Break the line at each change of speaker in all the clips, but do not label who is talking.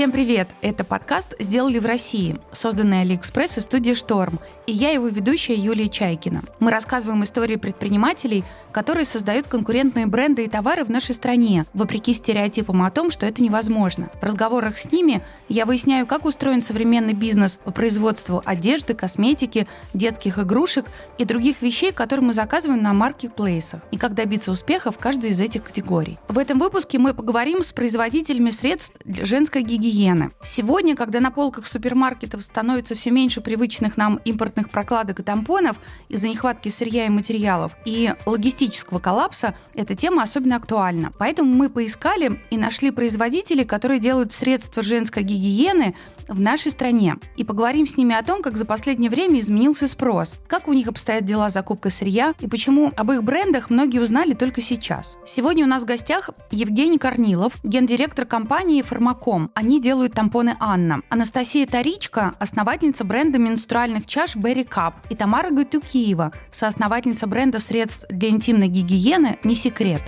Всем привет! Это подкаст «Сделали в России», созданный Алиэкспресс и студия «Шторм», и я его ведущая Юлия Чайкина. Мы рассказываем истории предпринимателей, которые создают конкурентные бренды и товары в нашей стране, вопреки стереотипам о том, что это невозможно. В разговорах с ними я выясняю, как устроен современный бизнес по производству одежды, косметики, детских игрушек и других вещей, которые мы заказываем на маркетплейсах, и как добиться успеха в каждой из этих категорий. В этом выпуске мы поговорим с производителями средств женской гигиены. Сегодня, когда на полках супермаркетов становится все меньше привычных нам импортных импортных прокладок и тампонов из-за нехватки сырья и материалов и логистического коллапса эта тема особенно актуальна. Поэтому мы поискали и нашли производителей, которые делают средства женской гигиены в нашей стране. И поговорим с ними о том, как за последнее время изменился спрос, как у них обстоят дела с закупкой сырья и почему об их брендах многие узнали только сейчас. Сегодня у нас в гостях Евгений Корнилов, гендиректор компании «Фармаком». Они делают тампоны «Анна». Анастасия Таричка, основательница бренда менструальных чаш Berry Cup. И Тамара Гайтукиева, соосновательница бренда средств для интимной гигиены «Не секрет».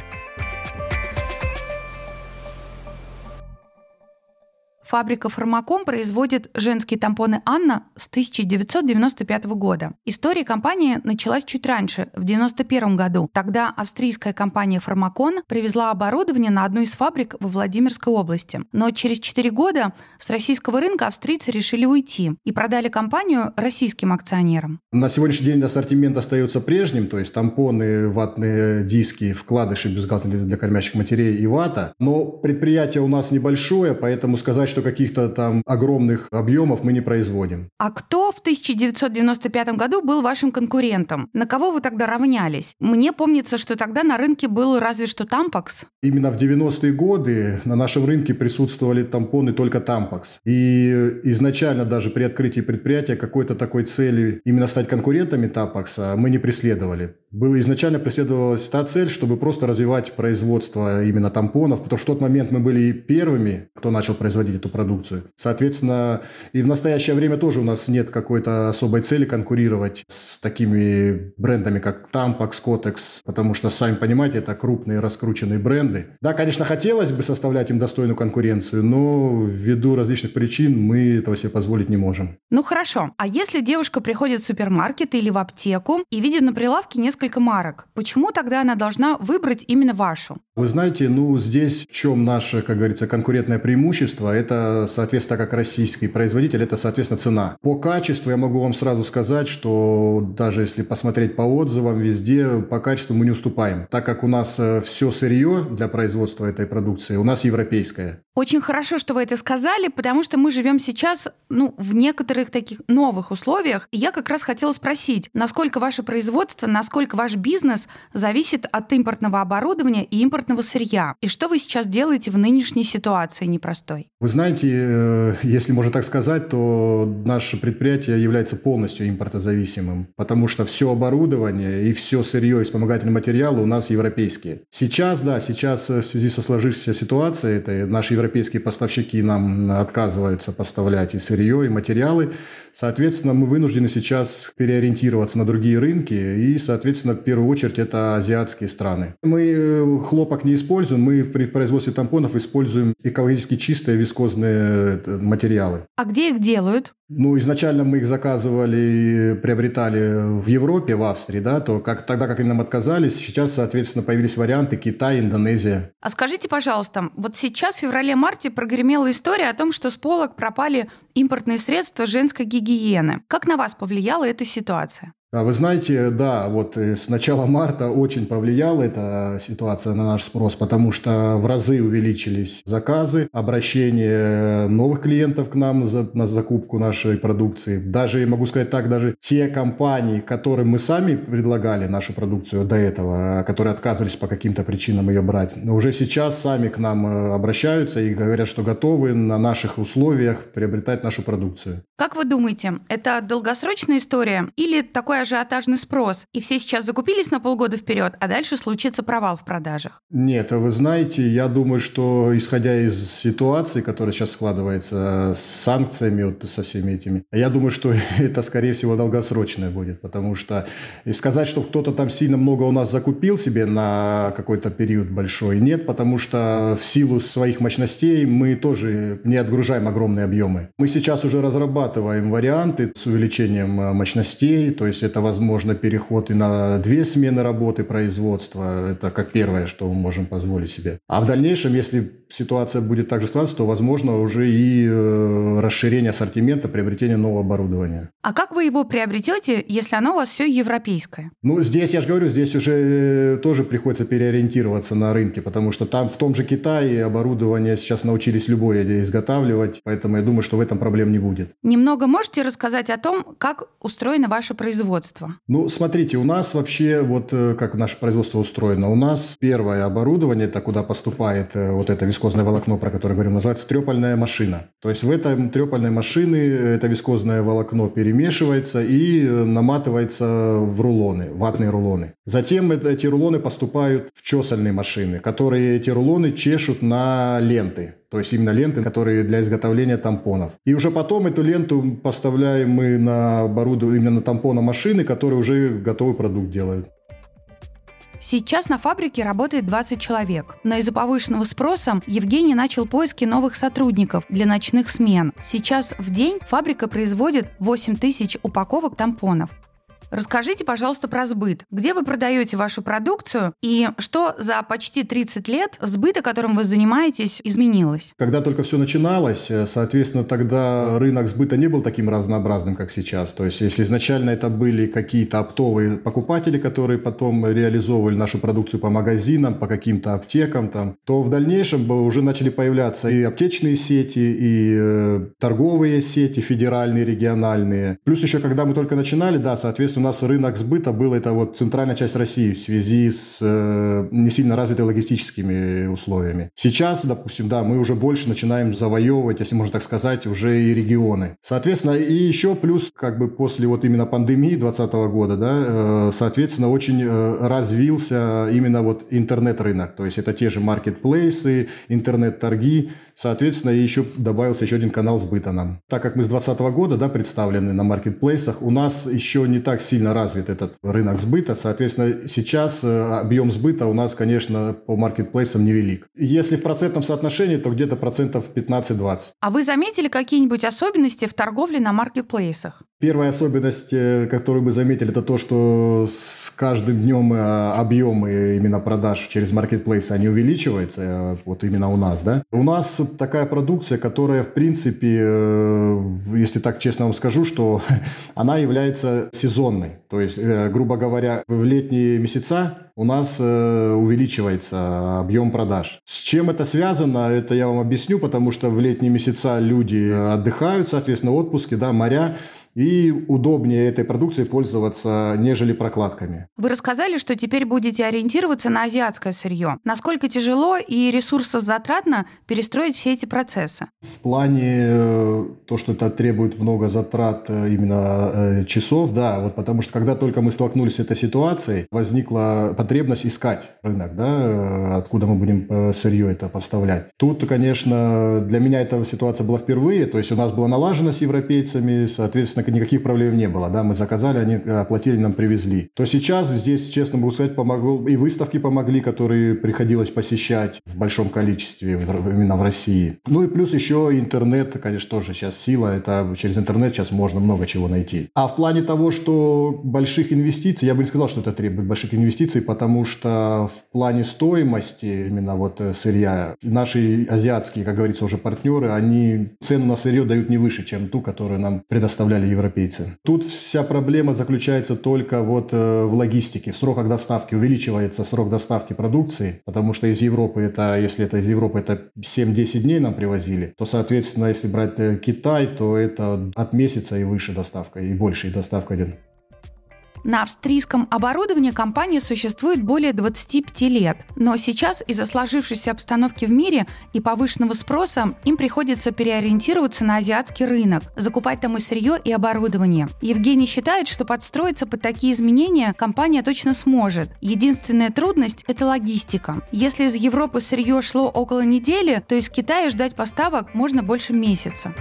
Фабрика «Фармаком» производит женские тампоны «Анна» с 1995 года. История компании началась чуть раньше, в 1991 году. Тогда австрийская компания «Фармакон» привезла оборудование на одну из фабрик во Владимирской области. Но через 4 года с российского рынка австрийцы решили уйти и продали компанию российским акционерам.
На сегодняшний день ассортимент остается прежним, то есть тампоны, ватные диски, вкладыши, бюстгальтеры для кормящих матерей и вата. Но предприятие у нас небольшое, поэтому сказать, что каких-то там огромных объемов мы не производим.
А кто в 1995 году был вашим конкурентом? На кого вы тогда равнялись? Мне помнится, что тогда на рынке был разве что Тампакс.
Именно в 90-е годы на нашем рынке присутствовали тампоны только Тампакс. И изначально даже при открытии предприятия какой-то такой цели именно стать конкурентами Тампакса мы не преследовали. Было изначально преследовалась та цель, чтобы просто развивать производство именно тампонов, потому что в тот момент мы были первыми, кто начал производить эту продукцию. Соответственно, и в настоящее время тоже у нас нет какой-то особой цели конкурировать с такими брендами, как Tampax, Kotex, потому что, сами понимаете, это крупные раскрученные бренды. Да, конечно, хотелось бы составлять им достойную конкуренцию, но ввиду различных причин мы этого себе позволить не можем.
Ну хорошо, а если девушка приходит в супермаркет или в аптеку и видит на прилавке несколько марок, почему тогда она должна выбрать именно вашу?
Вы знаете, ну здесь в чем наше, как говорится, конкурентное преимущество? Это, соответственно, как российский производитель, это, соответственно, цена. По качеству я могу вам сразу сказать, что даже если посмотреть по отзывам везде, по качеству мы не уступаем, так как у нас э, все сырье для производства этой продукции у нас европейское.
Очень хорошо, что вы это сказали, потому что мы живем сейчас ну, в некоторых таких новых условиях. И я как раз хотела спросить, насколько ваше производство, насколько ваш бизнес зависит от импортного оборудования и импортного сырья? И что вы сейчас делаете в нынешней ситуации непростой?
Вы знаете, э, если можно так сказать, то наше предприятие является полностью импортозависимым, потому что все оборудование и все сырье и вспомогательные материалы у нас европейские. Сейчас, да, сейчас в связи со сложившейся ситуацией, это наши европейские поставщики нам отказываются поставлять и сырье, и материалы. Соответственно, мы вынуждены сейчас переориентироваться на другие рынки, и, соответственно, в первую очередь это азиатские страны. Мы э, хлопок не используем, мы при производстве тампонов используем экологически чистые вискозные э, материалы.
А где их делают?
Ну, изначально мы их заказывали, приобретали в Европе, в Австрии, да, то как, тогда, как они нам отказались, сейчас, соответственно, появились варианты Китай, Индонезия.
А скажите, пожалуйста, вот сейчас в феврале-марте прогремела история о том, что с полок пропали импортные средства женской гигиены. Как на вас повлияла эта ситуация?
А вы знаете, да, вот э, с начала марта очень повлияла эта ситуация на наш спрос, потому что в разы увеличились заказы, обращение новых клиентов к нам за, на закупку нашей продукции. Даже, могу сказать так, даже те компании, которым мы сами предлагали нашу продукцию до этого, а, которые отказывались по каким-то причинам ее брать, уже сейчас сами к нам э, обращаются и говорят, что готовы на наших условиях приобретать нашу продукцию.
Как вы думаете, это долгосрочная история или такое ажиотажный спрос, и все сейчас закупились на полгода вперед, а дальше случится провал в продажах?
Нет, вы знаете, я думаю, что исходя из ситуации, которая сейчас складывается с санкциями, вот со всеми этими, я думаю, что это, скорее всего, долгосрочное будет, потому что и сказать, что кто-то там сильно много у нас закупил себе на какой-то период большой, нет, потому что в силу своих мощностей мы тоже не отгружаем огромные объемы. Мы сейчас уже разрабатываем варианты с увеличением э, мощностей, то есть это, возможно, переход и на две смены работы производства, это как первое, что мы можем позволить себе. А в дальнейшем, если ситуация будет также складываться, то, возможно, уже и э, расширение ассортимента, приобретение нового оборудования.
А как вы его приобретете, если оно у вас все европейское?
Ну, здесь, я же говорю, здесь уже э, тоже приходится переориентироваться на рынке, потому что там в том же Китае оборудование сейчас научились любое изготавливать, поэтому я думаю, что в этом проблем не будет.
Немного можете рассказать о том, как устроено ваше производство?
Ну, смотрите, у нас вообще вот э, как наше производство устроено. У нас первое оборудование, это куда поступает вот это вискозное вискозное волокно, про которое говорим, называется трепальная машина. То есть в этом трепальной машины это вискозное волокно перемешивается и э, наматывается в рулоны, ватные рулоны. Затем эти рулоны поступают в чесальные машины, которые эти рулоны чешут на ленты. То есть именно ленты, которые для изготовления тампонов. И уже потом эту ленту поставляем мы на оборудование, именно на тампономашины, которые уже готовый продукт делают.
Сейчас на фабрике работает 20 человек, но из-за повышенного спроса Евгений начал поиски новых сотрудников для ночных смен. Сейчас в день фабрика производит 8 тысяч упаковок тампонов. Расскажите, пожалуйста, про сбыт. Где вы продаете вашу продукцию и что за почти 30 лет сбыта, которым вы занимаетесь, изменилось?
Когда только все начиналось, э, соответственно, тогда рынок сбыта не был таким разнообразным, как сейчас. То есть, если изначально это были какие-то оптовые покупатели, которые потом реализовывали нашу продукцию по магазинам, по каким-то аптекам, там, то в дальнейшем уже начали появляться и аптечные сети, и э, торговые сети, федеральные, региональные. Плюс еще, когда мы только начинали, да, соответственно, нас рынок сбыта был это вот центральная часть России в связи с э, не сильно развитыми логистическими условиями. Сейчас, допустим, да, мы уже больше начинаем завоевывать, если можно так сказать, уже и регионы. Соответственно, и еще плюс, как бы после вот именно пандемии 2020 года, да, э, соответственно, очень э, развился именно вот интернет-рынок. То есть это те же маркетплейсы, интернет-торги, Соответственно, еще добавился еще один канал сбыта нам. Так как мы с 2020 года да, представлены на маркетплейсах, у нас еще не так сильно развит этот рынок сбыта. Соответственно, сейчас э, объем сбыта у нас, конечно, по маркетплейсам невелик. Если в процентном соотношении, то где-то процентов 15-20.
А вы заметили какие-нибудь особенности в торговле на маркетплейсах?
Первая особенность, э, которую мы заметили, это то, что с каждым днем э, объемы именно продаж через маркетплейсы, они увеличиваются, вот именно у нас, да. У нас такая продукция, которая, в принципе, э, если так честно вам скажу, что она является сезонной. То есть, э, грубо говоря, в летние месяца у нас э, увеличивается объем продаж. С чем это связано, это я вам объясню, потому что в летние месяца люди отдыхают, соответственно, отпуски, да, моря, и удобнее этой продукцией пользоваться, нежели прокладками.
Вы рассказали, что теперь будете ориентироваться на азиатское сырье. Насколько тяжело и ресурсозатратно перестроить все эти процессы?
В плане э, то, что это требует много затрат э, именно э, часов, да, вот потому что когда только мы столкнулись с этой ситуацией, возникла потребность искать рынок, да, откуда мы будем сырье это поставлять. Тут, конечно, для меня эта ситуация была впервые, то есть у нас было налажено с европейцами, соответственно, никаких проблем не было. Да, мы заказали, они э, оплатили, нам привезли. То сейчас здесь, честно могу сказать, помогло, и выставки помогли, которые приходилось посещать в большом количестве именно в России. Ну и плюс еще интернет, конечно, тоже сейчас сила. Это через интернет сейчас можно много чего найти. А в плане того, что больших инвестиций, я бы не сказал, что это требует больших инвестиций, потому что в плане стоимости именно вот э, сырья, наши азиатские, как говорится, уже партнеры, они цену на сырье дают не выше, чем ту, которую нам предоставляли европейцы. Тут вся проблема заключается только вот э, в логистике, в сроках доставки. Увеличивается срок доставки продукции, потому что из Европы это, если это из Европы, это 7-10 дней нам привозили, то, соответственно, если брать э, Китай, то это от месяца и выше доставка, и больше и доставка идет.
На австрийском оборудовании компания существует более 25 лет, но сейчас из-за сложившейся обстановки в мире и повышенного спроса им приходится переориентироваться на азиатский рынок, закупать там и сырье, и оборудование. Евгений считает, что подстроиться под такие изменения компания точно сможет. Единственная трудность – это логистика. Если из Европы сырье шло около недели, то из Китая ждать поставок можно больше месяца.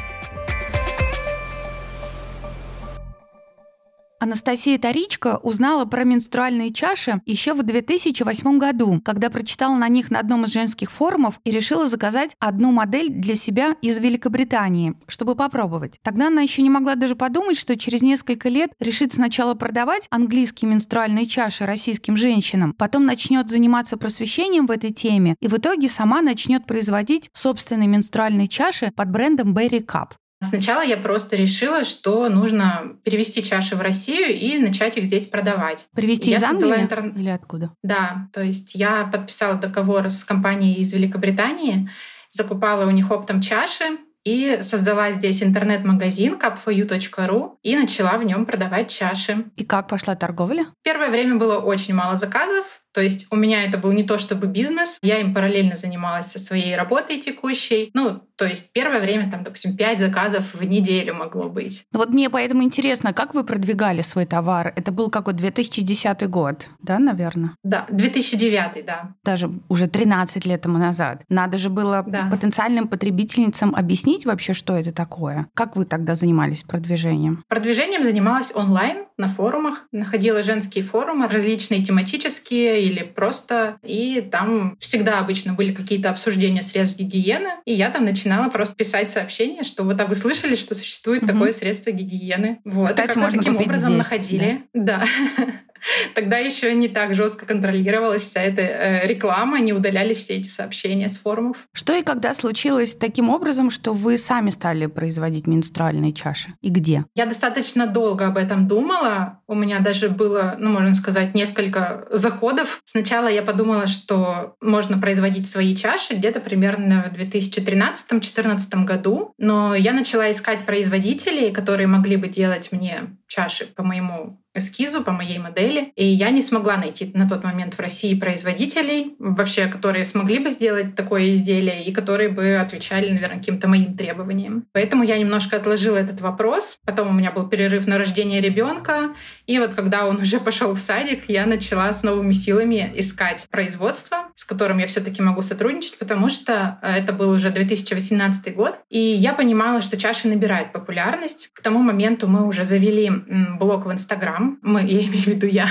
Анастасия Таричка узнала про менструальные чаши еще в 2008 году, когда прочитала на них на одном из женских форумов и решила заказать одну модель для себя из Великобритании, чтобы попробовать. Тогда она еще не могла даже подумать, что через несколько лет решит сначала продавать английские менструальные чаши российским женщинам, потом начнет заниматься просвещением в этой теме и в итоге сама начнет производить собственные менструальные чаши под брендом Berry Cup.
Сначала я просто решила, что нужно перевести чаши в Россию и начать их здесь продавать.
Привезти из Англии интер... или откуда?
Да, то есть я подписала договор с компанией из Великобритании, закупала у них оптом чаши, и создала здесь интернет-магазин cupforyou.ru и начала в нем продавать чаши.
И как пошла торговля?
Первое время было очень мало заказов, то есть у меня это был не то чтобы бизнес, я им параллельно занималась со своей работой текущей. Ну, то есть первое время, там, допустим, 5 заказов в неделю могло быть.
Вот мне поэтому интересно, как вы продвигали свой товар? Это был какой 2010 год, да, наверное?
Да, 2009, да.
Даже уже 13 лет тому назад. Надо же было да. потенциальным потребительницам объяснить вообще, что это такое. Как вы тогда занимались продвижением?
Продвижением занималась онлайн, на форумах. Находила женские форумы, различные тематические или просто. И там всегда обычно были какие-то обсуждения средств гигиены. И я там начинала просто писать сообщения, что вот, а вы слышали, что существует угу. такое средство гигиены? Вот.
Кстати, и можно
таким образом
здесь,
находили. Да. да. Тогда еще не так жестко контролировалась вся эта э, реклама, не удалялись все эти сообщения с форумов.
Что и когда случилось таким образом, что вы сами стали производить менструальные чаши? И где?
Я достаточно долго об этом думала. У меня даже было, ну, можно сказать, несколько заходов. Сначала я подумала, что можно производить свои чаши где-то примерно в 2013-2014 году. Но я начала искать производителей, которые могли бы делать мне чаши по моему эскизу, по моей модели. И я не смогла найти на тот момент в России производителей, вообще, которые смогли бы сделать такое изделие и которые бы отвечали, наверное, каким-то моим требованиям. Поэтому я немножко отложила этот вопрос. Потом у меня был перерыв на рождение ребенка. И вот когда он уже пошел в садик, я начала с новыми силами искать производство, с которым я все-таки могу сотрудничать, потому что э, это был уже 2018 год. И я понимала, что чаши набирают популярность. К тому моменту мы уже завели блог в Инстаграм. Мы, я имею в виду я,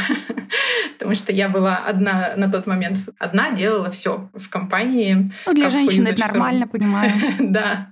потому что я была одна на тот момент. Одна делала все в компании.
Ну, для женщины это нормально, понимаю.
да.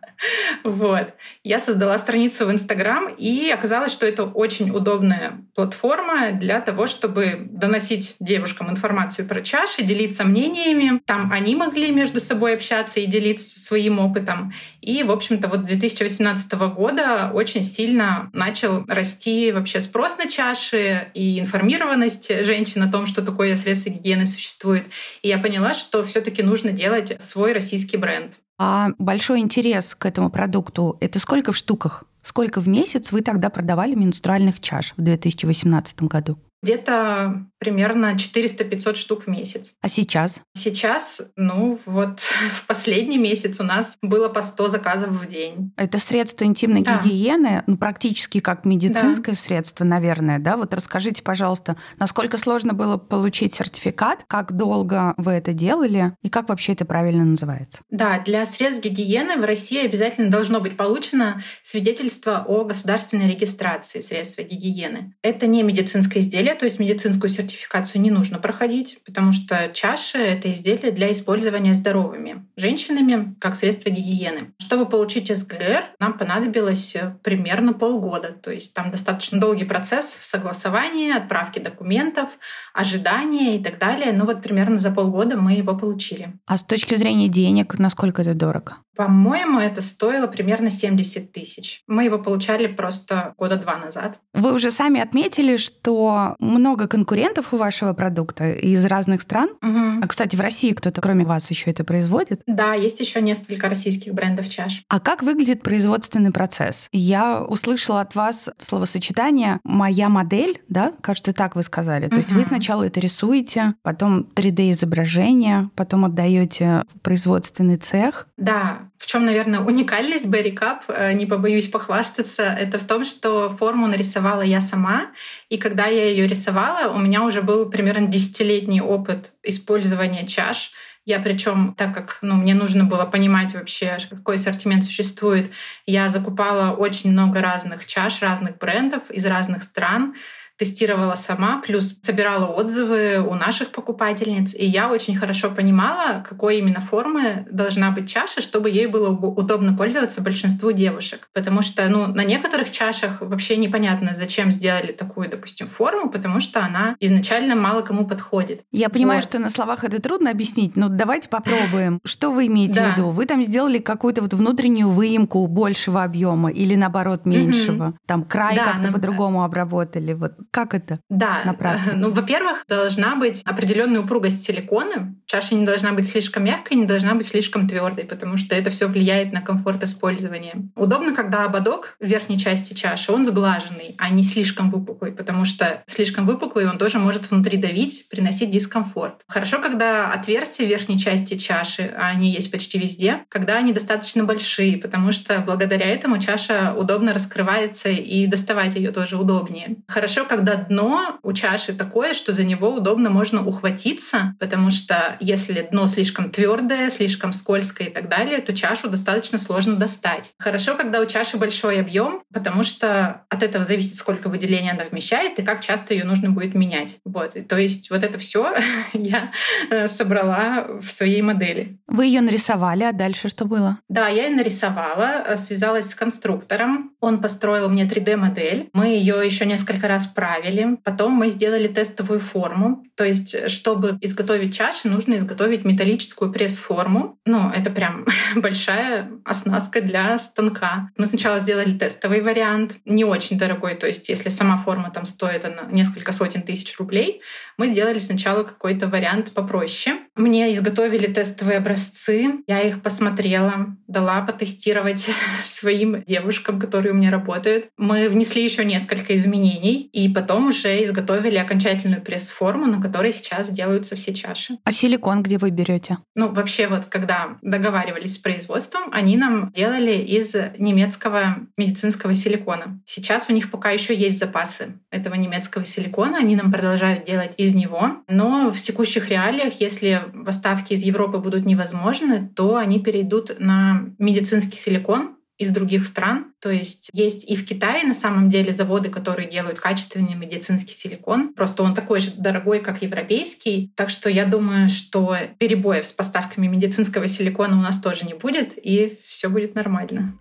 Вот. Я создала страницу в Инстаграм, и оказалось, что это очень удобная платформа для того, чтобы доносить девушкам информацию про чаши, делиться мнениями. Там они могли между собой общаться и делиться своим опытом. И, в общем-то, вот 2018 года очень сильно начал расти вообще спрос на чаши и информированность женщин о том, что такое средство гигиены существует. И я поняла, что все таки нужно делать свой российский бренд.
А большой интерес к этому продукту — это сколько в штуках? Сколько в месяц вы тогда продавали менструальных чаш в 2018 году?
Где-то примерно 400-500 штук в месяц.
А сейчас?
Сейчас, ну вот в последний месяц у нас было по 100 заказов в день.
Это средство интимной да. гигиены, ну, практически как медицинское да. средство, наверное, да? Вот расскажите, пожалуйста, насколько сложно было получить сертификат, как долго вы это делали и как вообще это правильно называется?
Да, для средств гигиены в России обязательно должно быть получено свидетельство о государственной регистрации средства гигиены. Это не медицинское изделие, то есть медицинскую сертификацию сертификацию не нужно проходить, потому что чаши — это изделие для использования здоровыми женщинами как средство гигиены. Чтобы получить СГР, нам понадобилось примерно полгода. То есть там достаточно долгий процесс согласования, отправки документов, ожидания и так далее. Но вот примерно за полгода мы его получили.
А с точки зрения денег, насколько это дорого?
По-моему, это стоило примерно 70 тысяч. Мы его получали просто года два назад.
Вы уже сами отметили, что много конкурентов конкурентов у вашего продукта из разных стран? Угу. А, кстати, в России кто-то, кроме вас, еще это производит?
Да, есть еще несколько российских брендов чаш.
А как выглядит производственный процесс? Я услышала от вас словосочетание «моя модель», да? Кажется, так вы сказали. То угу. есть вы сначала это рисуете, потом 3D-изображение, потом отдаете в производственный цех.
Да, в чем, наверное, уникальность Berry Cup, э, не побоюсь похвастаться, это в том, что форму нарисовала я сама, и когда я ее рисовала, у меня уже был примерно десятилетний опыт использования чаш. Я причем, так как ну, мне нужно было понимать вообще, какой ассортимент существует, я закупала очень много разных чаш, разных брендов из разных стран тестировала сама, плюс собирала отзывы у наших покупательниц, и я очень хорошо понимала, какой именно формы должна быть чаша, чтобы ей было удобно пользоваться большинству девушек. Потому что ну, на некоторых чашах вообще непонятно, зачем сделали такую, допустим, форму, потому что она изначально мало кому подходит.
Я понимаю, вот. что на словах это трудно объяснить, но давайте попробуем. Что вы имеете в виду? Вы там сделали какую-то вот внутреннюю выемку большего объема или наоборот меньшего? Там край как-то по-другому обработали. Вот как это
да.
на практике?
Ну, во-первых, должна быть определенная упругость силикона. Чаша не должна быть слишком мягкой, не должна быть слишком твердой, потому что это все влияет на комфорт использования. Удобно, когда ободок в верхней части чаши, он сглаженный, а не слишком выпуклый, потому что слишком выпуклый он тоже может внутри давить, приносить дискомфорт. Хорошо, когда отверстия в верхней части чаши, а они есть почти везде, когда они достаточно большие, потому что благодаря этому чаша удобно раскрывается и доставать ее тоже удобнее. Хорошо, когда дно у чаши такое, что за него удобно можно ухватиться, потому что если дно слишком твердое, слишком скользкое и так далее, то чашу достаточно сложно достать. Хорошо, когда у чаши большой объем, потому что от этого зависит, сколько выделения она вмещает и как часто ее нужно будет менять. Вот. И, то есть вот это все я э, собрала в своей модели.
Вы ее нарисовали, а дальше что было?
Да, я ее нарисовала, э, связалась с конструктором. Он построил мне 3D-модель. Мы ее еще несколько раз правили добавили. Потом мы сделали тестовую форму. То есть, чтобы изготовить чаши, нужно изготовить металлическую пресс-форму. Ну, это прям большая оснастка для станка. Мы сначала сделали тестовый вариант, не очень дорогой. То есть, если сама форма там стоит она несколько сотен тысяч рублей, мы сделали сначала какой-то вариант попроще. Мне изготовили тестовые образцы. Я их посмотрела, дала потестировать своим девушкам, которые у меня работают. Мы внесли еще несколько изменений, и потом уже изготовили окончательную пресс-форму, на которой сейчас делаются все чаши.
А силикон где вы берете?
Ну, вообще вот, когда договаривались с производством, они нам делали из немецкого медицинского силикона. Сейчас у них пока еще есть запасы этого немецкого силикона, они нам продолжают делать из него, но в текущих реалиях, если поставки из Европы будут невозможны, то они перейдут на медицинский силикон, из других стран. То есть есть и в Китае на самом деле заводы, которые делают качественный медицинский силикон. Просто он такой же дорогой, как европейский. Так что я думаю, что перебоев с поставками медицинского силикона у нас тоже не будет, и все будет нормально.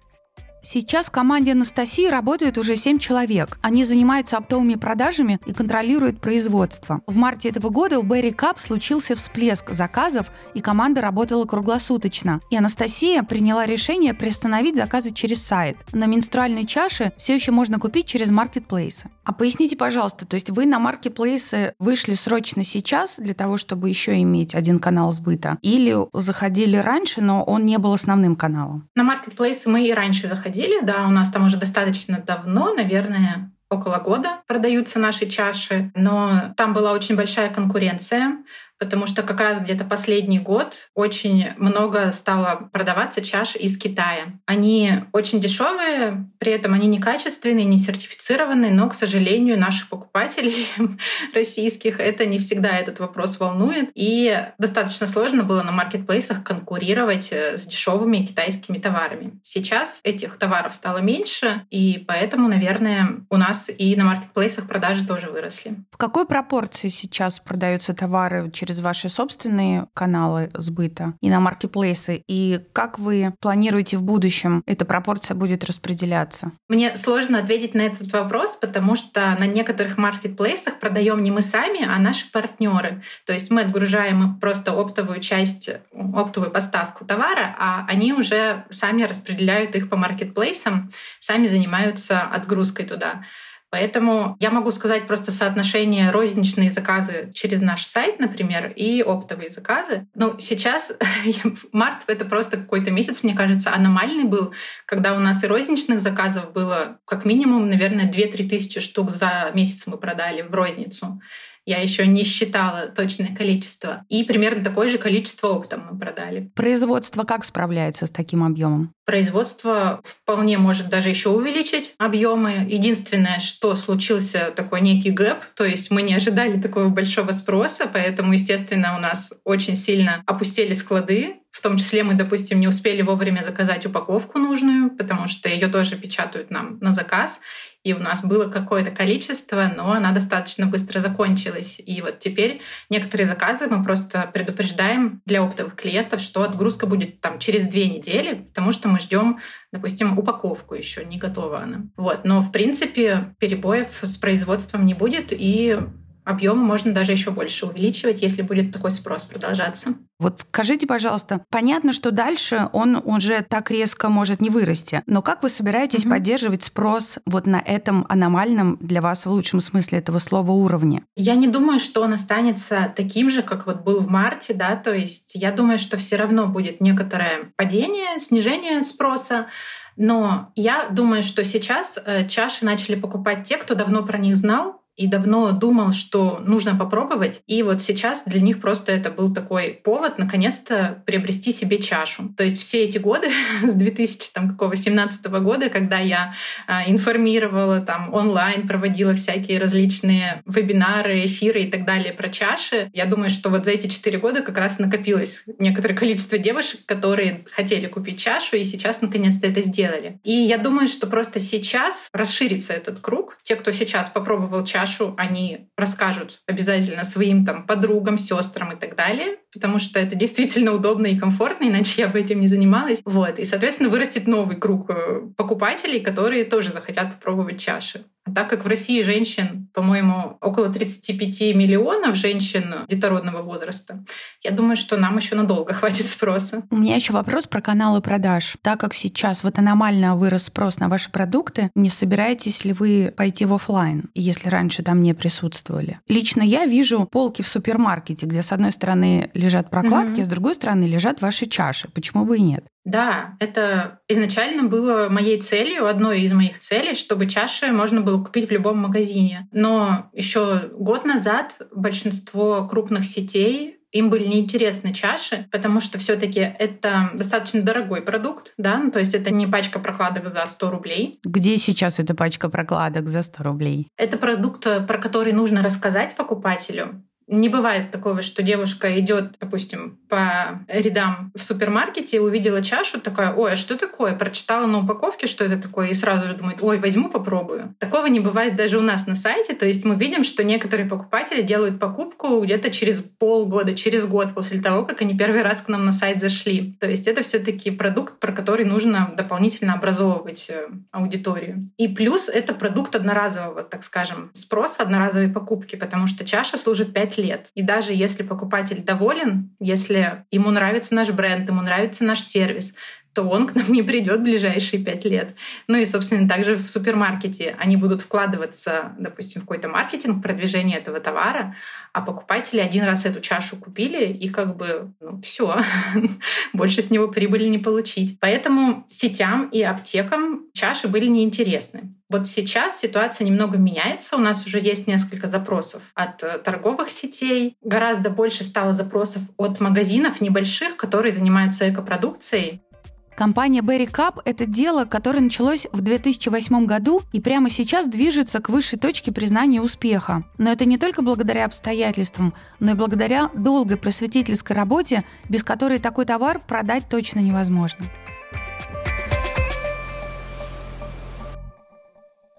Сейчас в команде Анастасии работает уже 7 человек. Они занимаются оптовыми продажами и контролируют производство. В марте этого года у Berry Cup случился всплеск заказов, и команда работала круглосуточно. И Анастасия приняла решение приостановить заказы через сайт. На менструальные чаши все еще можно купить через маркетплейсы. А поясните, пожалуйста, то есть вы на маркетплейсы вышли срочно сейчас для того, чтобы еще иметь один канал сбыта? Или заходили раньше, но он не был основным каналом?
На маркетплейсы мы и раньше заходили да, у нас там уже достаточно давно, наверное, около года продаются наши чаши, но там была очень большая конкуренция потому что как раз где-то последний год очень много стало продаваться чаш из Китая. Они очень дешевые, при этом они некачественные, не сертифицированные, но, к сожалению, наших покупателей российских это не всегда этот вопрос волнует. И достаточно сложно было на маркетплейсах конкурировать э, с дешевыми китайскими товарами. Сейчас этих товаров стало меньше, и поэтому, наверное, у нас и на маркетплейсах продажи тоже выросли.
В какой пропорции сейчас продаются товары через через ваши собственные каналы сбыта и на маркетплейсы? И как вы планируете в будущем эта пропорция будет распределяться?
Мне сложно ответить на этот вопрос, потому что на некоторых маркетплейсах продаем не мы сами, а наши партнеры. То есть мы отгружаем просто оптовую часть, оптовую поставку товара, а они уже сами распределяют их по маркетплейсам, сами занимаются отгрузкой туда. Поэтому я могу сказать просто соотношение розничные заказы через наш сайт, например, и оптовые заказы. Ну, сейчас март — это просто какой-то месяц, мне кажется, аномальный был, когда у нас и розничных заказов было как минимум, наверное, 2-3 тысячи штук за месяц мы продали в розницу. Я еще не считала точное количество. И примерно такое же количество оптом мы продали.
Производство как справляется с таким объемом?
Производство вполне может даже еще увеличить объемы. Единственное, что случился такой некий гэп, то есть мы не ожидали такого большого спроса, поэтому, естественно, у нас очень сильно опустили склады, в том числе мы, допустим, не успели вовремя заказать упаковку нужную, потому что ее тоже печатают нам на заказ. И у нас было какое-то количество, но она достаточно быстро закончилась. И вот теперь некоторые заказы мы просто предупреждаем для оптовых клиентов, что отгрузка будет там через две недели, потому что мы ждем, допустим, упаковку еще, не готова она. Вот. Но, в принципе, перебоев с производством не будет, и объемы можно даже еще больше увеличивать, если будет такой спрос продолжаться.
Вот скажите, пожалуйста, понятно, что дальше он уже так резко может не вырасти, но как вы собираетесь угу. поддерживать спрос вот на этом аномальном для вас в лучшем смысле этого слова уровне?
Я не думаю, что он останется таким же, как вот был в марте, да, то есть я думаю, что все равно будет некоторое падение, снижение спроса, но я думаю, что сейчас э, чаши начали покупать те, кто давно про них знал, и давно думал, что нужно попробовать. И вот сейчас для них просто это был такой повод наконец-то приобрести себе чашу. То есть все эти годы, с 2017 года, когда я а, информировала там онлайн, проводила всякие различные вебинары, эфиры и так далее про чаши, я думаю, что вот за эти четыре года как раз накопилось некоторое количество девушек, которые хотели купить чашу и сейчас наконец-то это сделали. И я думаю, что просто сейчас расширится этот круг. Те, кто сейчас попробовал чашу, Сашу они расскажут обязательно своим там подругам, сестрам и так далее, потому что это действительно удобно и комфортно, иначе я бы этим не занималась. Вот. И, соответственно, вырастет новый круг э, покупателей, которые тоже захотят попробовать чаши. А так как в России женщин, по-моему, около 35 миллионов женщин детородного возраста, я думаю, что нам еще надолго хватит спроса.
У меня еще вопрос про каналы продаж. Так как сейчас вот аномально вырос спрос на ваши продукты, не собираетесь ли вы пойти в офлайн, если раньше там не присутствовали? Лично я вижу полки в супермаркете, где с одной стороны лежат прокладки, mm-hmm. с другой стороны лежат ваши чаши. Почему бы и нет?
Да, это изначально было моей целью, одной из моих целей, чтобы чаши можно было купить в любом магазине. Но еще год назад большинство крупных сетей им были неинтересны чаши, потому что все таки это достаточно дорогой продукт, да, ну, то есть это не пачка прокладок за 100 рублей.
Где сейчас эта пачка прокладок за 100 рублей?
Это продукт, про который нужно рассказать покупателю, не бывает такого, что девушка идет, допустим, по рядам в супермаркете, увидела чашу, такая, ой, а что такое? Прочитала на упаковке, что это такое, и сразу же думает, ой, возьму, попробую. Такого не бывает даже у нас на сайте. То есть мы видим, что некоторые покупатели делают покупку где-то через полгода, через год после того, как они первый раз к нам на сайт зашли. То есть это все таки продукт, про который нужно дополнительно образовывать э, аудиторию. И плюс это продукт одноразового, так скажем, спроса, одноразовой покупки, потому что чаша служит 5 лет. И даже если покупатель доволен, если ему нравится наш бренд, ему нравится наш сервис, то он к нам не придет в ближайшие пять лет. Ну и, собственно, также в супермаркете они будут вкладываться, допустим, в какой-то маркетинг, продвижение этого товара, а покупатели один раз эту чашу купили, и как бы, ну, все, больше с него прибыли не получить. Поэтому сетям и аптекам чаши были неинтересны. Вот сейчас ситуация немного меняется. У нас уже есть несколько запросов от э, торговых сетей. Гораздо больше стало запросов от магазинов небольших, которые занимаются экопродукцией.
Компания Berry Cup – это дело, которое началось в 2008 году и прямо сейчас движется к высшей точке признания успеха. Но это не только благодаря обстоятельствам, но и благодаря долгой просветительской работе, без которой такой товар продать точно невозможно.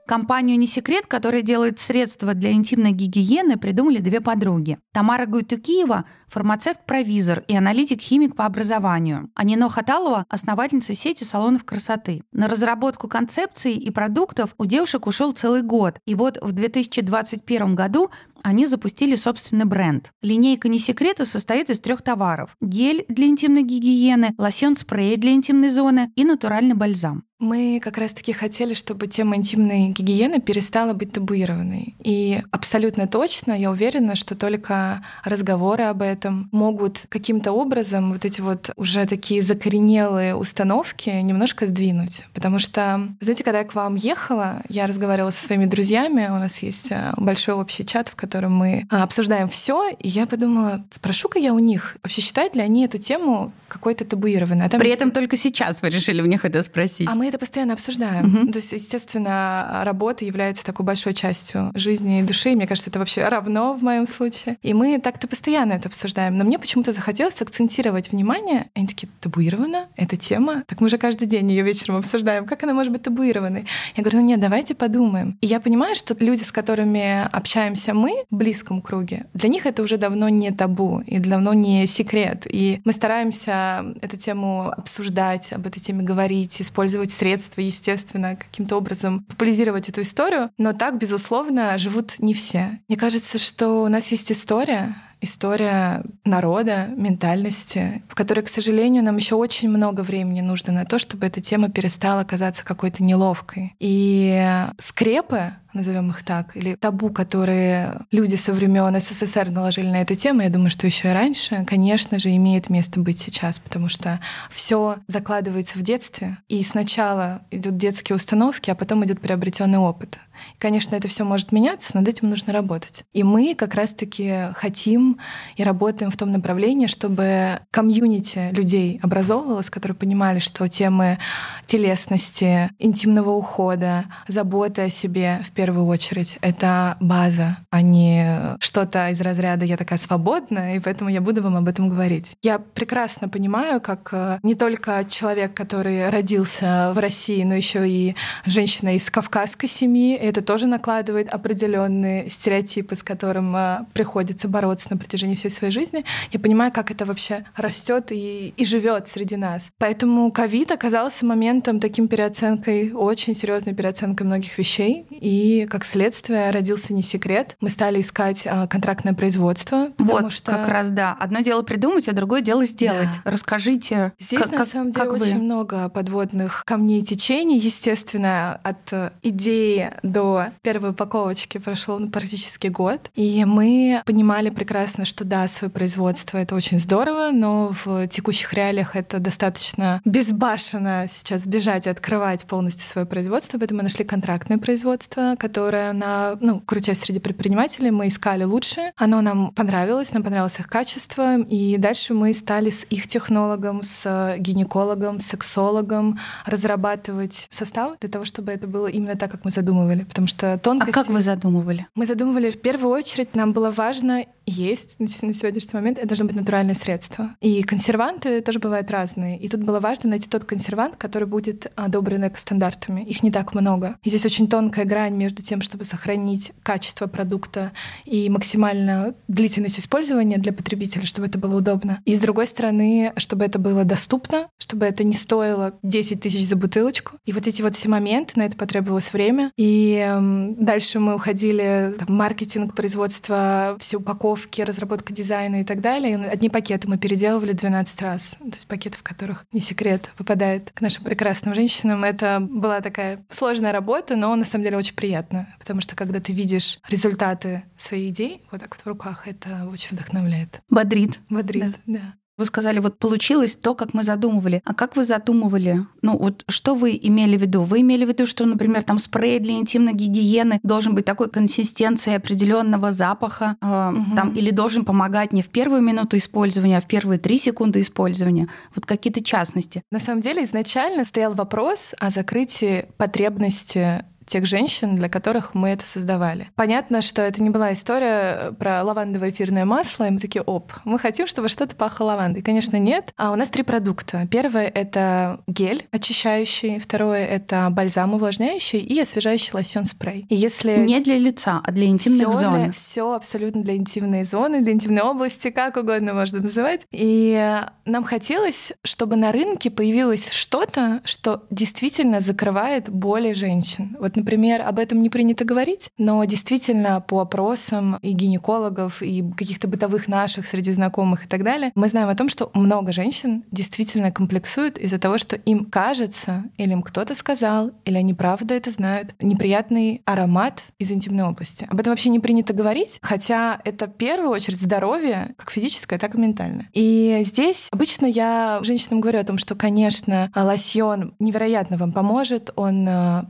Компанию «Не секрет», которая делает средства для интимной гигиены, придумали две подруги. Тамара Гуйтукиева – фармацевт-провизор и аналитик-химик по образованию. А Нино Хаталова – основательница сети салонов красоты. На разработку концепций и продуктов у девушек ушел целый год. И вот в 2021 году они запустили собственный бренд. Линейка «Не секрета» состоит из трех товаров. Гель для интимной гигиены, лосьон-спрей для интимной зоны и натуральный бальзам.
Мы как раз-таки хотели, чтобы тема интимной гигиены перестала быть табуированной. И абсолютно точно я уверена, что только разговоры об этом могут каким-то образом вот эти вот уже такие закоренелые установки немножко сдвинуть. Потому что, знаете, когда я к вам ехала, я разговаривала со своими друзьями, у нас есть э, большой общий чат, в котором мы э, обсуждаем все, и я подумала, спрошу-ка я у них, вообще считают ли они эту тему какой-то табуированной? А
При есть... этом только сейчас вы решили у них это спросить.
А мы это постоянно обсуждаем. Угу. То есть, естественно, работа является такой большой частью жизни и души. Мне кажется, это вообще равно в моем случае. И мы так-то постоянно это обсуждаем. Но мне почему-то захотелось акцентировать внимание. Они такие, табуирована эта тема? Так мы же каждый день ее вечером обсуждаем. Как она может быть табуированной? Я говорю, ну нет, давайте подумаем. И я понимаю, что люди, с которыми общаемся мы в близком круге, для них это уже давно не табу и давно не секрет. И мы стараемся эту тему обсуждать, об этой теме говорить, использовать средства, естественно, каким-то образом популяризировать эту историю. Но так, безусловно, живут не все. Мне кажется, что у нас есть история, история народа, ментальности, в которой, к сожалению, нам еще очень много времени нужно на то, чтобы эта тема перестала казаться какой-то неловкой. И скрепы назовем их так, или табу, которые люди со времен СССР наложили на эту тему, я думаю, что еще и раньше, конечно же, имеет место быть сейчас, потому что все закладывается в детстве, и сначала идут детские установки, а потом идет приобретенный опыт. Конечно, это все может меняться, но над этим нужно работать. И мы как раз-таки хотим и работаем в том направлении, чтобы комьюнити людей образовывалось, которые понимали, что темы телесности, интимного ухода, заботы о себе в первую очередь это база, а не что-то из разряда «я такая свободная, и поэтому я буду вам об этом говорить». Я прекрасно понимаю, как э, не только человек, который родился в России, но еще и женщина из кавказской семьи, это тоже накладывает определенные стереотипы, с которым а, приходится бороться на протяжении всей своей жизни. Я понимаю, как это вообще растет и, и живет среди нас. Поэтому ковид оказался моментом таким переоценкой, очень серьезной переоценкой многих вещей. И как следствие родился не секрет. Мы стали искать а, контрактное производство.
Вот, что... как раз, да. Одно дело придумать, а другое дело сделать. Да. Расскажите.
Здесь, как, на самом деле, очень много подводных камней течений, естественно, от э, идеи до до первой упаковочки прошел ну, практически год. И мы понимали прекрасно, что да, свое производство — это очень здорово, но в текущих реалиях это достаточно безбашенно сейчас бежать и открывать полностью свое производство. Поэтому мы нашли контрактное производство, которое на, ну, крутясь среди предпринимателей, мы искали лучшее. Оно нам понравилось, нам понравилось их качество, и дальше мы стали с их технологом, с гинекологом, сексологом разрабатывать состав для того, чтобы это было именно так, как мы задумывали потому что тонкости...
А как вы задумывали?
Мы задумывали, в первую очередь, нам было важно есть на сегодняшний момент, это должно быть натуральное средство. И консерванты тоже бывают разные. И тут было важно найти тот консервант, который будет одобрен экостандартами. Их не так много. И здесь очень тонкая грань между тем, чтобы сохранить качество продукта и максимально длительность использования для потребителя, чтобы это было удобно. И с другой стороны, чтобы это было доступно, чтобы это не стоило 10 тысяч за бутылочку. И вот эти вот все моменты, на это потребовалось время. И э, дальше мы уходили в маркетинг, производство, все упаковки, упаковки, разработка дизайна и так далее. И одни пакеты мы переделывали 12 раз. То есть пакеты, в которых, не секрет, попадает к нашим прекрасным женщинам. Это была такая сложная работа, но на самом деле очень приятно. Потому что когда ты видишь результаты своей идеи вот так вот в руках, это очень вдохновляет.
Бодрит.
Бодрит, да. да.
Вы сказали, вот получилось то, как мы задумывали. А как вы задумывали? Ну вот что вы имели в виду? Вы имели в виду, что, например, там спрей для интимной гигиены должен быть такой консистенции определенного запаха, э, угу. там, или должен помогать не в первую минуту использования, а в первые три секунды использования? Вот какие-то частности.
На самом деле изначально стоял вопрос о закрытии потребности тех женщин, для которых мы это создавали. Понятно, что это не была история про лавандовое эфирное масло, и мы такие, оп, мы хотим, чтобы что-то пахло лавандой. Конечно, нет. А у нас три продукта. Первое — это гель очищающий, второе — это бальзам увлажняющий и освежающий лосьон-спрей. И если...
Не для лица, а для интимных
всё
зон.
Для, все абсолютно для интимной зоны, для интимной области, как угодно можно называть. И нам хотелось, чтобы на рынке появилось что-то, что действительно закрывает боли женщин. Вот например, об этом не принято говорить, но действительно по опросам и гинекологов, и каких-то бытовых наших среди знакомых и так далее, мы знаем о том, что много женщин действительно комплексуют из-за того, что им кажется, или им кто-то сказал, или они правда это знают, неприятный аромат из интимной области. Об этом вообще не принято говорить, хотя это в первую очередь здоровье, как физическое, так и ментальное. И здесь обычно я женщинам говорю о том, что, конечно, лосьон невероятно вам поможет, он э,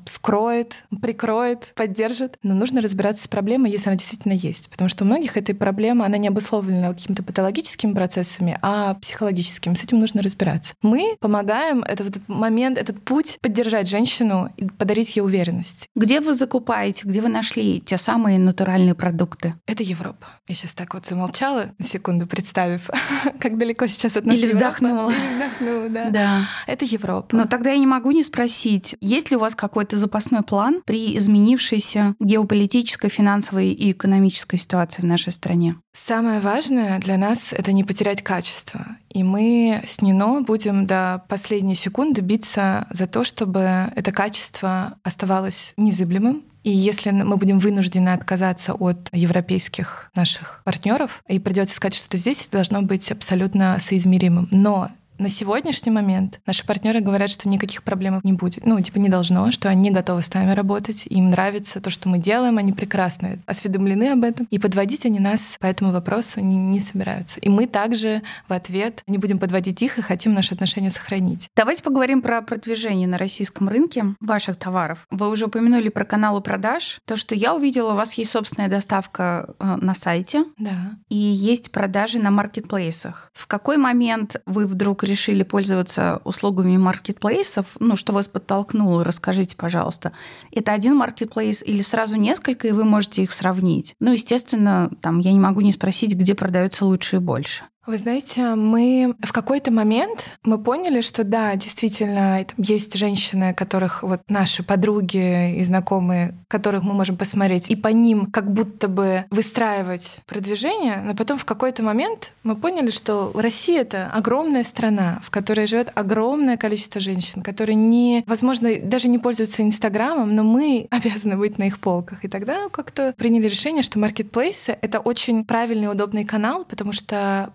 прикроет, поддержит, но нужно разбираться с проблемой, если она действительно есть. Потому что у многих этой проблемы, она не обусловлена какими-то патологическими процессами, а психологическими. С этим нужно разбираться. Мы помогаем этот, этот момент, этот путь поддержать женщину и подарить ей уверенность.
Где вы закупаете, где вы нашли те самые натуральные продукты?
Это Европа. Я сейчас так вот замолчала, секунду представив, как далеко сейчас от нас
Или вздохнула.
Или вздохнула, да.
Да.
Это Европа.
Но тогда я не могу не спросить, есть ли у вас какой-то запасной план при изменившейся геополитической, финансовой и экономической ситуации в нашей стране?
Самое важное для нас — это не потерять качество. И мы с Нино будем до последней секунды биться за то, чтобы это качество оставалось незыблемым, и если мы будем вынуждены отказаться от европейских наших партнеров и придется искать что-то здесь, должно быть абсолютно соизмеримым. Но на сегодняшний момент наши партнеры говорят, что никаких проблем не будет. Ну, типа не должно, что они готовы с нами работать, им нравится то, что мы делаем, они прекрасно осведомлены об этом. И подводить они нас по этому вопросу не, не собираются. И мы также в ответ не будем подводить их и хотим наши отношения сохранить.
Давайте поговорим про продвижение на российском рынке ваших товаров. Вы уже упомянули про каналы продаж. То, что я увидела, у вас есть собственная доставка э, на сайте.
Да.
И есть продажи на маркетплейсах. В какой момент вы вдруг решили пользоваться услугами маркетплейсов, ну, что вас подтолкнуло, расскажите, пожалуйста. Это один маркетплейс или сразу несколько, и вы можете их сравнить? Ну, естественно, там я не могу не спросить, где продается лучше и больше.
Вы знаете, мы в какой-то момент мы поняли, что да, действительно, есть женщины, которых вот наши подруги и знакомые, которых мы можем посмотреть, и по ним как будто бы выстраивать продвижение, но потом в какой-то момент мы поняли, что Россия — это огромная страна, в которой живет огромное количество женщин, которые не, возможно, даже не пользуются Инстаграмом, но мы обязаны быть на их полках. И тогда как-то приняли решение, что маркетплейсы — это очень правильный удобный канал, потому что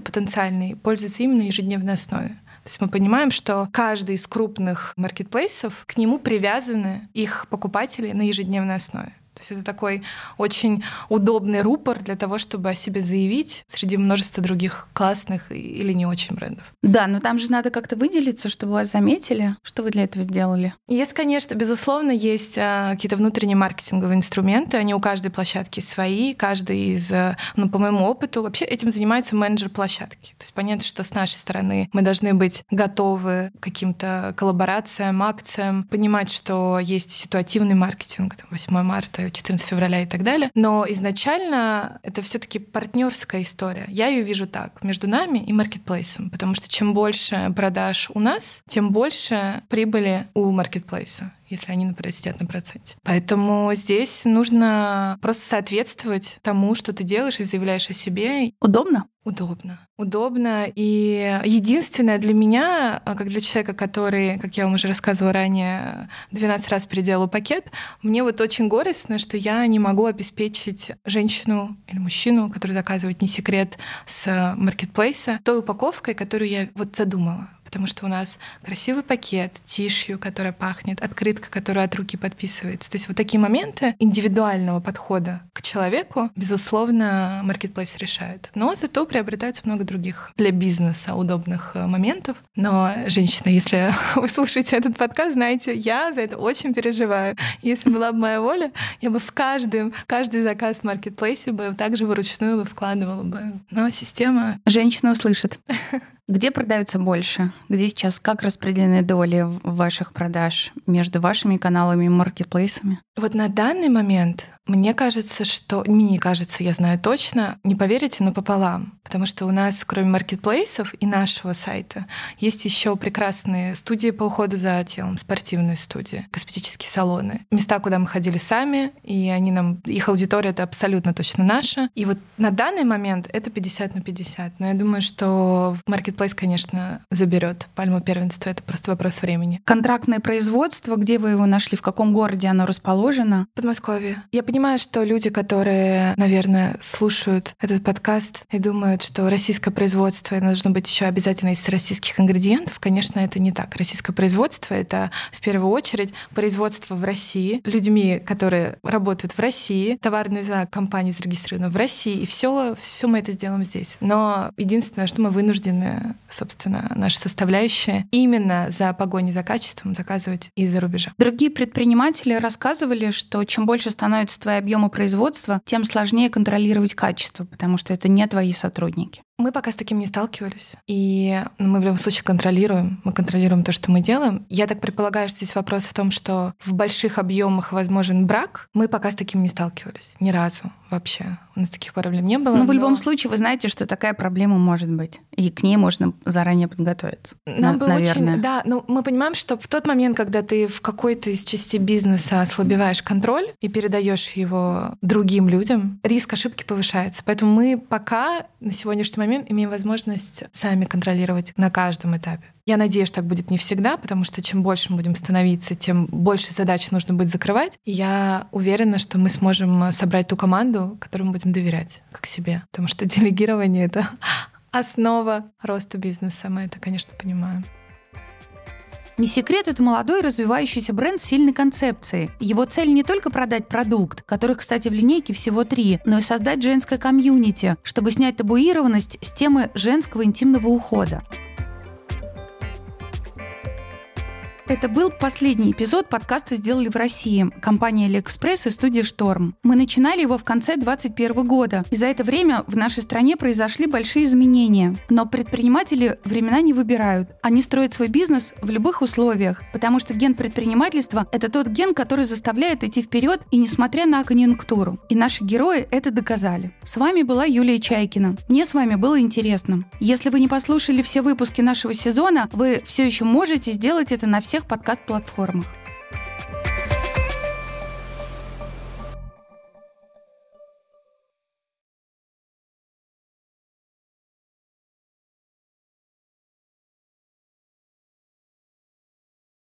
потенциальный пользуется именно ежедневной основе. То есть мы понимаем, что каждый из крупных маркетплейсов, к нему привязаны их покупатели на ежедневной основе. То есть это такой очень удобный рупор для того, чтобы о себе заявить среди множества других классных или не очень брендов.
Да, но там же надо как-то выделиться, чтобы вас заметили. Что вы для этого сделали?
Есть, конечно, безусловно, есть а, какие-то внутренние маркетинговые инструменты. Они у каждой площадки свои. Каждый из, а, ну, по моему опыту, вообще этим занимается менеджер площадки. То есть понятно, что с нашей стороны мы должны быть готовы к каким-то коллаборациям, акциям, понимать, что есть ситуативный маркетинг, там, 8 марта 14 февраля и так далее. Но изначально это все-таки партнерская история. Я ее вижу так, между нами и маркетплейсом, потому что чем больше продаж у нас, тем больше прибыли у маркетплейса если они, например, сидят на проценте. Поэтому здесь нужно просто соответствовать тому, что ты делаешь и заявляешь о себе.
Удобно?
Удобно. Удобно. И единственное для меня, а, как для человека, который, как я вам уже рассказывала ранее, 12 раз переделал пакет, мне вот очень горестно, что я не могу обеспечить женщину или мужчину, который заказывает не секрет с маркетплейса, той упаковкой, которую я вот задумала потому что у нас красивый пакет, тишью, которая пахнет, открытка, которая от руки подписывается. То есть вот такие моменты индивидуального подхода к человеку, безусловно, маркетплейс решает. Но зато приобретается много других для бизнеса удобных э, моментов. Но, женщина, если вы слушаете этот подкаст, знаете, я за это очень переживаю. Если была бы моя воля, я бы в каждый, каждый заказ в маркетплейсе бы также вручную бы вкладывала бы. Но система...
Женщина услышит. Где продаются больше? Где сейчас как распределены доли ваших продаж между вашими каналами и маркетплейсами?
Вот на данный момент мне кажется, что... Мне кажется, я знаю точно, не поверите, но пополам. Потому что у нас, кроме маркетплейсов и нашего сайта, есть еще прекрасные студии по уходу за телом, спортивные студии, косметические салоны. Места, куда мы ходили сами, и они нам... Их аудитория — это абсолютно точно наша. И вот на данный момент это 50 на 50. Но я думаю, что в Marketplace, конечно, заберет пальму первенства. Это просто вопрос времени.
Контрактное производство, где вы его нашли, в каком городе оно расположено?
В Подмосковье. Я понимаю, что люди, которые, наверное, слушают этот подкаст и думают, что российское производство должно быть еще обязательно из российских ингредиентов, конечно, это не так. Российское производство — это в первую очередь производство в России, людьми, которые работают в России, товарный знак компании зарегистрирован в России, и все, все мы это сделаем здесь. Но единственное, что мы вынуждены, собственно, наши составляющие именно за погоней за качеством заказывать из-за рубежа.
Другие предприниматели рассказывали, что чем больше становится твои объемы производства, тем сложнее контролировать качество, потому что это не твои сотрудники.
Мы пока с таким не сталкивались. И ну, мы в любом случае контролируем. Мы контролируем то, что мы делаем. Я так предполагаю, что здесь вопрос в том, что в больших объемах возможен брак. Мы пока с таким не сталкивались. Ни разу вообще. У нас таких проблем не было.
Но, ну, но... в любом случае вы знаете, что такая проблема может быть. И к ней можно заранее подготовиться.
Нам было наверное. очень... Да, но мы понимаем, что в тот момент, когда ты в какой-то из частей бизнеса ослабеваешь контроль и передаешь его другим людям, риск ошибки повышается. Поэтому мы пока на сегодняшний момент момент имеем возможность сами контролировать на каждом этапе. Я надеюсь, так будет не всегда, потому что чем больше мы будем становиться, тем больше задач нужно будет закрывать. И я уверена, что мы сможем собрать ту команду, которой мы будем доверять, как себе. Потому что делегирование — это основа роста бизнеса. Мы это, конечно, понимаем.
Не секрет, это молодой развивающийся бренд сильной концепцией. Его цель не только продать продукт, которых, кстати, в линейке всего три, но и создать женское комьюнити, чтобы снять табуированность с темы женского интимного ухода. Это был последний эпизод подкаста «Сделали в России» компания «Алиэкспресс» и студия «Шторм». Мы начинали его в конце 2021 года, и за это время в нашей стране произошли большие изменения. Но предприниматели времена не выбирают. Они строят свой бизнес в любых условиях, потому что ген предпринимательства – это тот ген, который заставляет идти вперед и несмотря на конъюнктуру. И наши герои это доказали. С вами была Юлия Чайкина. Мне с вами было интересно. Если вы не послушали все выпуски нашего сезона, вы все еще можете сделать это на всех всех подкаст-платформах.